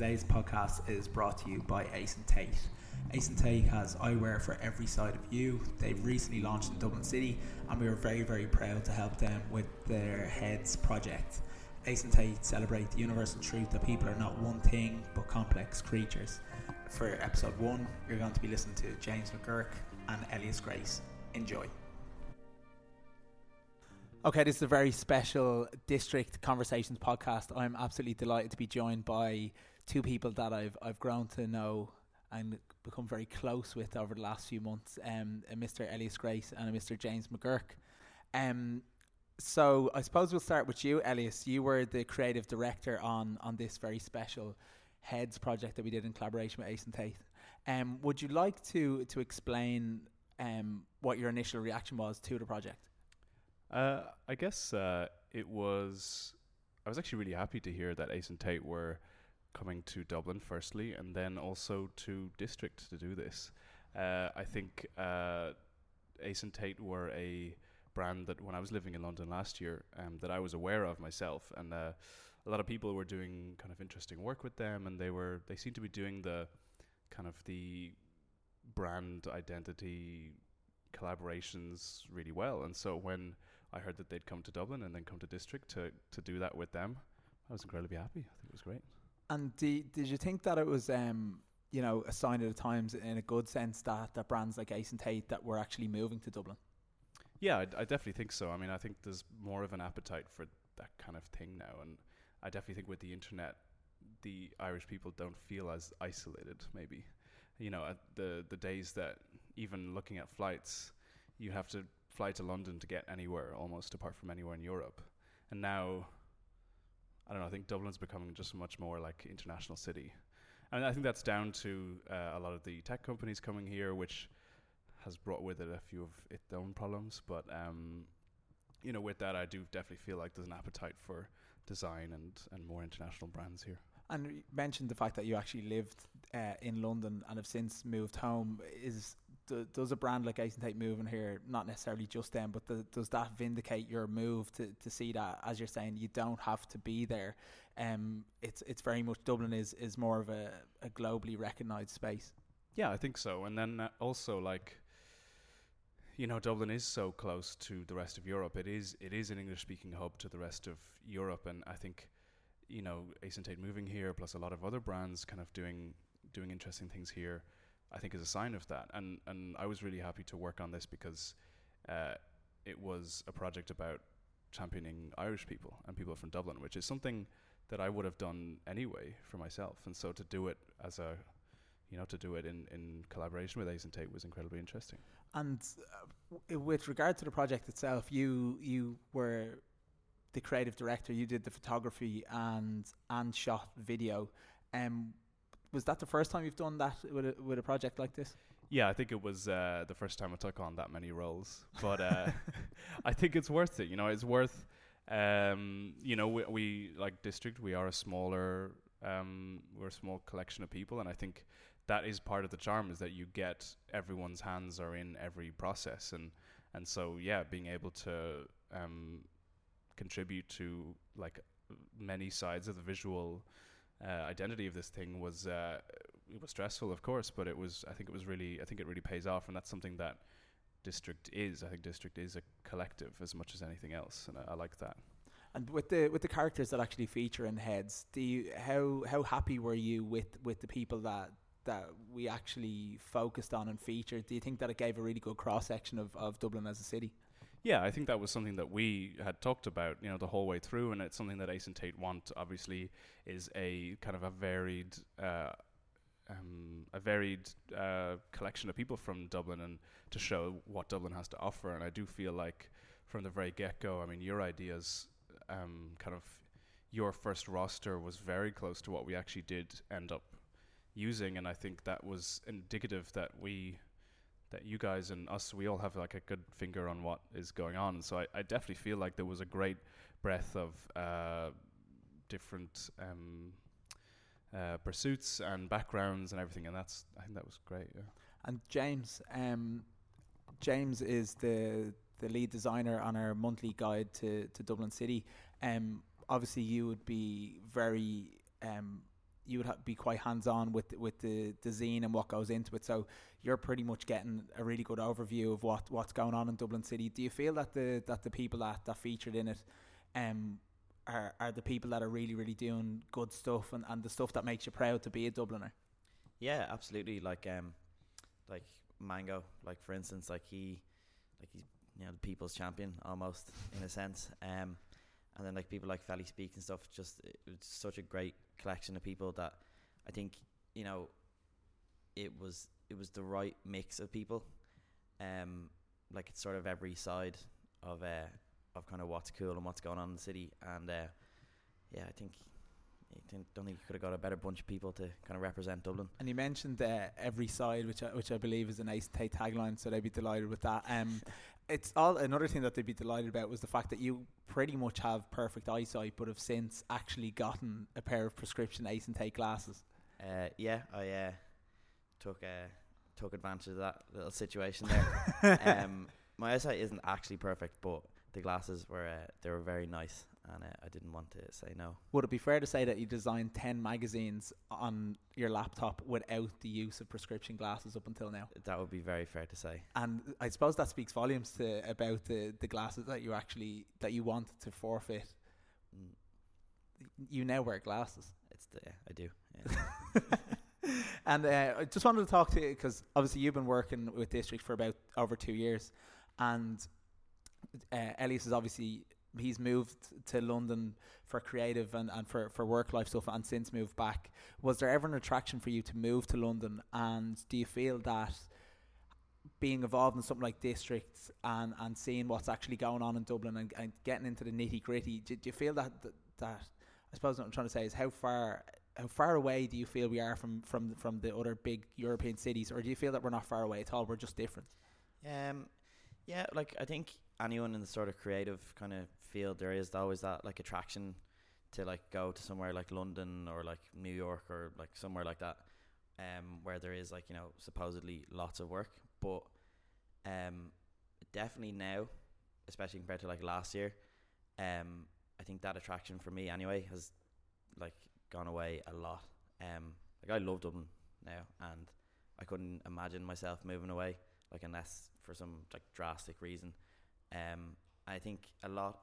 Today's podcast is brought to you by Ace and Tate. Ace and Tate has eyewear for every side of you. They've recently launched in Dublin City, and we are very, very proud to help them with their Heads project. Ace and Tate celebrate the universal truth that people are not one thing but complex creatures. For episode one, you're going to be listening to James McGurk and Elias Grace. Enjoy. Okay, this is a very special District Conversations podcast. I'm absolutely delighted to be joined by two people that I've I've grown to know and become very close with over the last few months. Um, Mr. Elias Grace and Mr. James McGurk. Um, so I suppose we'll start with you, Elias. You were the creative director on on this very special Heads project that we did in collaboration with Ace and Tate. Um, would you like to to explain um, what your initial reaction was to the project? Uh, I guess uh, it was. I was actually really happy to hear that Ace and Tate were coming to Dublin firstly, and then also to District to do this. Uh, I think uh, Ace and Tate were a brand that when I was living in London last year, um, that I was aware of myself, and uh, a lot of people were doing kind of interesting work with them, and they were they seemed to be doing the kind of the brand identity collaborations really well, and so when I heard that they'd come to Dublin and then come to District to to do that with them. I was incredibly happy. I think it was great. And did did you think that it was um, you know a sign of the times in a good sense that that brands like Ace and Tate that were actually moving to Dublin? Yeah, I, I definitely think so. I mean, I think there's more of an appetite for that kind of thing now, and I definitely think with the internet, the Irish people don't feel as isolated. Maybe, you know, at the the days that even looking at flights, you have to fly to London to get anywhere almost apart from anywhere in Europe. And now, I don't know, I think Dublin's becoming just much more like international city. And I think that's down to uh, a lot of the tech companies coming here, which has brought with it a few of its own problems. But, um, you know, with that, I do definitely feel like there's an appetite for design and, and more international brands here. And you mentioned the fact that you actually lived uh, in London and have since moved home. Is does a brand like Ace moving here, not necessarily just them, but the, does that vindicate your move to, to see that, as you're saying, you don't have to be there? Um, it's it's very much Dublin is is more of a, a globally recognised space. Yeah, I think so. And then uh, also like, you know, Dublin is so close to the rest of Europe. It is it is an English speaking hub to the rest of Europe, and I think, you know, Ace and Tate moving here, plus a lot of other brands kind of doing doing interesting things here I think is a sign of that. And and I was really happy to work on this because uh, it was a project about championing Irish people and people from Dublin, which is something that I would have done anyway for myself. And so to do it as a you know, to do it in, in collaboration with Ace and Tate was incredibly interesting. And uh, w- with regard to the project itself, you you were the creative director. You did the photography and and shot video. Um, was that the first time you've done that with a, with a project like this? Yeah, I think it was uh, the first time I took on that many roles, but uh, I think it's worth it. You know, it's worth. Um, you know, we, we, like district. We are a smaller, um, we're a small collection of people, and I think that is part of the charm is that you get everyone's hands are in every process, and and so yeah, being able to um, contribute to like many sides of the visual uh, identity of this thing was uh, it was stressful, of course, but it was I think it was really I think it really pays off, and that's something that district is. I think district is a collective as much as anything else, and I, I like that. And with the with the characters that actually feature in heads, do you how how happy were you with with the people that that we actually focused on and featured? Do you think that it gave a really good cross section of, of Dublin as a city? Yeah, I think that was something that we had talked about, you know, the whole way through, and it's something that Ace and Tate want. Obviously, is a kind of a varied, uh, um, a varied uh, collection of people from Dublin, and to show what Dublin has to offer. And I do feel like from the very get go, I mean, your ideas, um, kind of, your first roster was very close to what we actually did end up using, and I think that was indicative that we that you guys and us, we all have like a good finger on what is going on. And so I, I definitely feel like there was a great breadth of uh, different um, uh, pursuits and backgrounds and everything. And that's, I think that was great. Yeah. And James, um, James is the the lead designer on our monthly guide to, to Dublin City. Um, obviously, you would be very um, you would ha- be quite hands on with with the the zine and what goes into it. So you're pretty much getting a really good overview of what what's going on in Dublin City. Do you feel that the that the people that that featured in it, um, are are the people that are really really doing good stuff and and the stuff that makes you proud to be a Dubliner? Yeah, absolutely. Like um, like Mango, like for instance, like he, like he's you know the people's champion almost in a sense. Um, and then like people like Felly Speak and stuff. Just it's such a great collection of people that I think you know it was it was the right mix of people. Um, like it's sort of every side of uh of kind of what's cool and what's going on in the city, and uh, yeah, I think I think, don't think you could have got a better bunch of people to kind of represent Dublin. And you mentioned uh, every side, which I, which I believe is a nice tagline, so they'd be delighted with that. Um, it's all another thing that they'd be delighted about was the fact that you pretty much have perfect eyesight, but have since actually gotten a pair of prescription Ace and Tate glasses. Uh, yeah, I uh, took uh, took advantage of that little situation there. um, my eyesight isn't actually perfect, but the glasses were uh, they were very nice, and uh, I didn't want to say no. Would it be fair to say that you designed ten magazines on your laptop without the use of prescription glasses up until now? That would be very fair to say. And I suppose that speaks volumes to about the, the glasses that you actually that you wanted to forfeit. Mm, You now wear glasses. it's the yeah, I do. Yeah. and uh, I just wanted to talk to you because obviously you've been working with District for about over two years, and uh, Elias is obviously he's moved to London for creative and, and for, for work life stuff, and since moved back. Was there ever an attraction for you to move to London? And do you feel that being involved in something like District and, and seeing what's actually going on in Dublin and, and getting into the nitty gritty, do, do you feel that, that that I suppose what I'm trying to say is how far how far away do you feel we are from from from the other big European cities, or do you feel that we're not far away at all? We're just different. Um, yeah, like I think anyone in the sort of creative kind of field, there is always that like attraction to like go to somewhere like London or like New York or like somewhere like that, um, where there is like you know supposedly lots of work. But um, definitely now, especially compared to like last year, um, I think that attraction for me anyway has like gone away a lot. Um, like I love Dublin now, and I couldn't imagine myself moving away like unless for some like drastic reason. Um, I think a lot.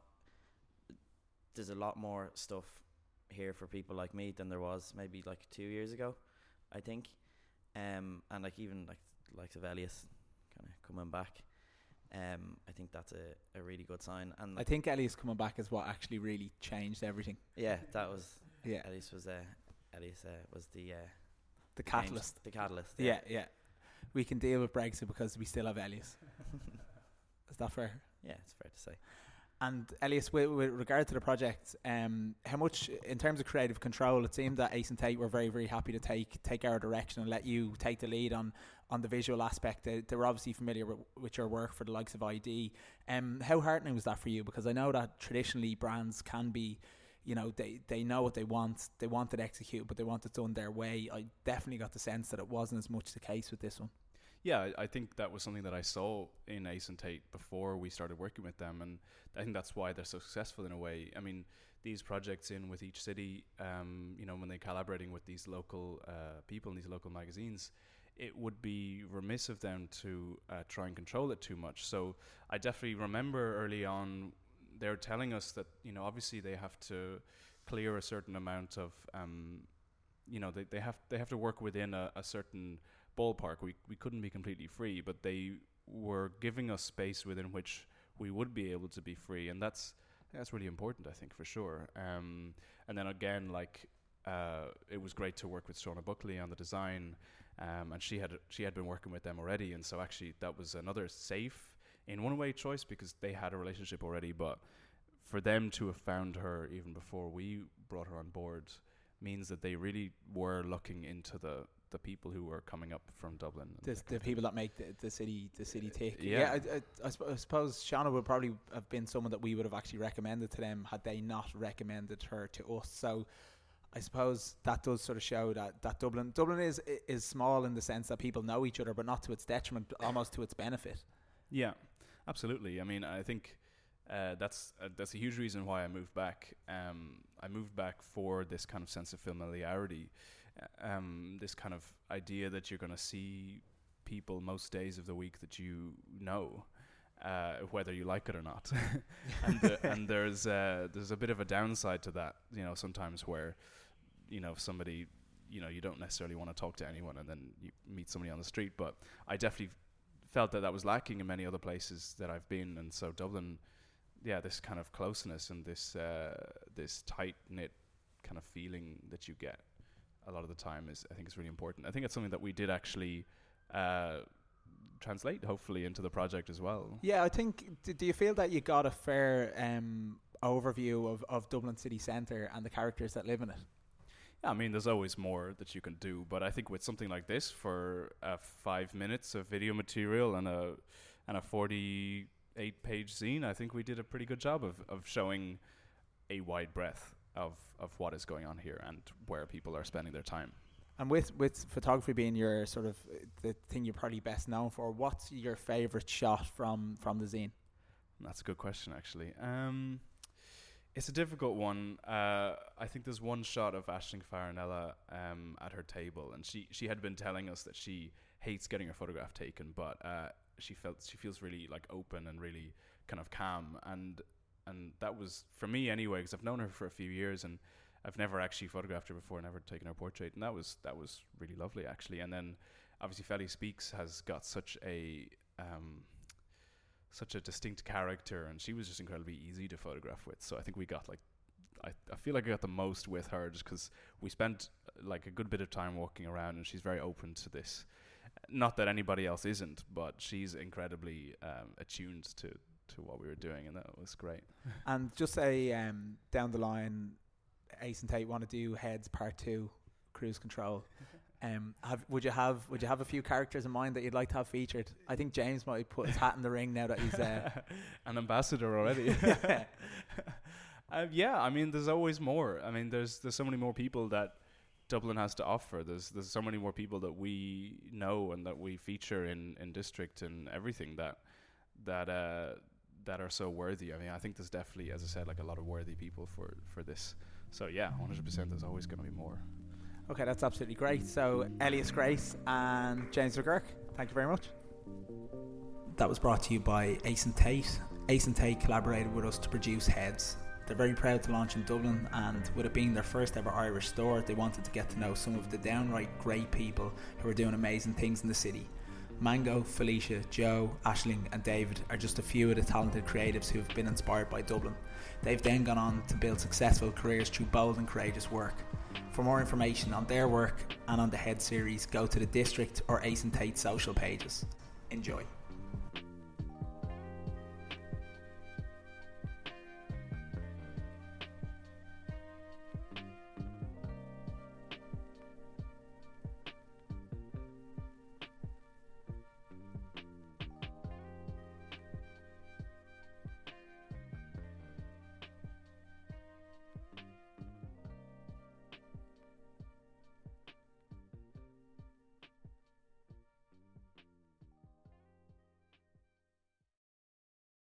There's a lot more stuff here for people like me than there was maybe like two years ago. I think, um, and like even like likes of Elias kind of coming back. Um, I think that's a, a really good sign. And I think Elias coming back is what actually really changed everything. yeah, that was Yeah, Elias was uh, Elias uh, was the uh, the catalyst. the catalyst. Yeah, yeah. We can deal with Brexit because we still have Elias. Is that fair? yeah, it's fair to say. And Elias, with, with regard to the project, um, how much in terms of creative control? It seemed that Ace and Tate were very, very happy to take take our direction and let you take the lead on on the visual aspect. They, they were obviously familiar with, with your work for the likes of i-D. Um, how heartening was that for you? Because I know that traditionally brands can be, you know, they they know what they want, they want it executed, but they want it done their way. I definitely got the sense that it wasn't as much the case with this one. Yeah, I think that was something that I saw in Ace and Tate before we started working with them, and I think that's why they're successful in a way. I mean, these projects in with each city, um, you know, when they're collaborating with these local uh, people in these local magazines, it would be remiss of them to uh, try and control it too much. So I definitely remember early on they're telling us that you know obviously they have to clear a certain amount of um, you know they, they have they have to work within a, a certain ballpark. We we couldn't be completely free, but they were giving us space within which we would be able to be free, and that's that's really important, I think, for sure. Um, and then again, like uh, it was great to work with Shauna Buckley on the design, um, and she had she had been working with them already, and so actually that was another safe in one way choice because they had a relationship already, but for them to have found her even before we brought her on board means that they really were looking into the the people who were coming up from Dublin. the, the people that make the, the city the city take. yeah. I, I, I, sp- I suppose Shauna would probably have been someone that we would have actually recommended to them had they not recommended her to us. So I suppose that does sort of show that, that Dublin Dublin is is small in the sense that people know each other, but not to its detriment, almost to its benefit. Yeah, absolutely. I mean, I think uh, that's uh, that's a huge reason why I moved back. Um, I moved back for this kind of sense of familiarity, uh, um, this kind of idea that you're going to see people most days of the week that you know, uh, whether you like it or not. and the, and there's uh, there's a bit of a downside to that, you know, sometimes where, you know, if somebody, you know, you don't necessarily want to talk to anyone, and then you meet somebody on the street. But I definitely felt that that was lacking in many other places that I've been, and so Dublin yeah, this kind of closeness and this uh, this tight knit kind of feeling that you get a lot of the time is I think is really important. I think it's something that we did actually uh, translate hopefully into the project as well. Yeah, I think. Do you feel that you got a fair um, overview of, of Dublin city centre and the characters that live in it? Yeah, I mean, there's always more that you can do, but I think with something like this, for uh, five minutes of video material and a and a forty eight page zine, I think we did a pretty good job of, of showing a wide breadth of, of what is going on here and where people are spending their time. And with, with photography being your sort of the thing you're probably best known for, what's your favorite shot from, from the zine? That's a good question, actually. Um, it's a difficult one. Uh, I think there's one shot of Aisling Farinella um, at her table, and she, she had been telling us that she hates getting her photograph taken, but uh, she felt she feels really like open and really kind of calm and and that was for me anyway because I've known her for a few years and I've never actually photographed her before, never taken her portrait, and that was that was really lovely actually. And then obviously FeliSpeaks has got such a um, such a distinct character, and she was just incredibly easy to photograph with. So I think we got like I, I feel like I got the most with her just because we spent like a good bit of time walking around, and she's very open to this not that anybody else isn't, but she's incredibly um, attuned to to what we were doing, and that was great. and just say um, down the line, Ace and Tate want to do Heads Part Two, Cruise Control. Um, have, would you have would you have a few characters in mind that you'd like to have featured? I think James might put his hat in the ring now that he's uh, an ambassador already. yeah. Uh, yeah, I mean, there's always more. I mean, there's there's so many more people that Dublin has to offer. There's there's so many more people that we know and that we feature in, in district and everything that that uh, that are so worthy. I mean, I think there's definitely, as I said, like a lot of worthy people for for this. So yeah, 100%. There's always going to be more. Okay, that's absolutely great. So Elias Grace and James McGurk, thank you very much. That was brought to you by Ace and Tate. Ace and Tate collaborated with us to produce Heads, they're very proud to launch in Dublin, and with it being their first ever Irish store, they wanted to get to know some of the downright great people who are doing amazing things in the city. Mango, Felicia, Joe, Aisling, and David are just a few of the talented creatives who have been inspired by Dublin. They've then gone on to build successful careers through bold and courageous work. For more information on their work and on the Head series, go to the District or Ace and Tate social pages. Enjoy.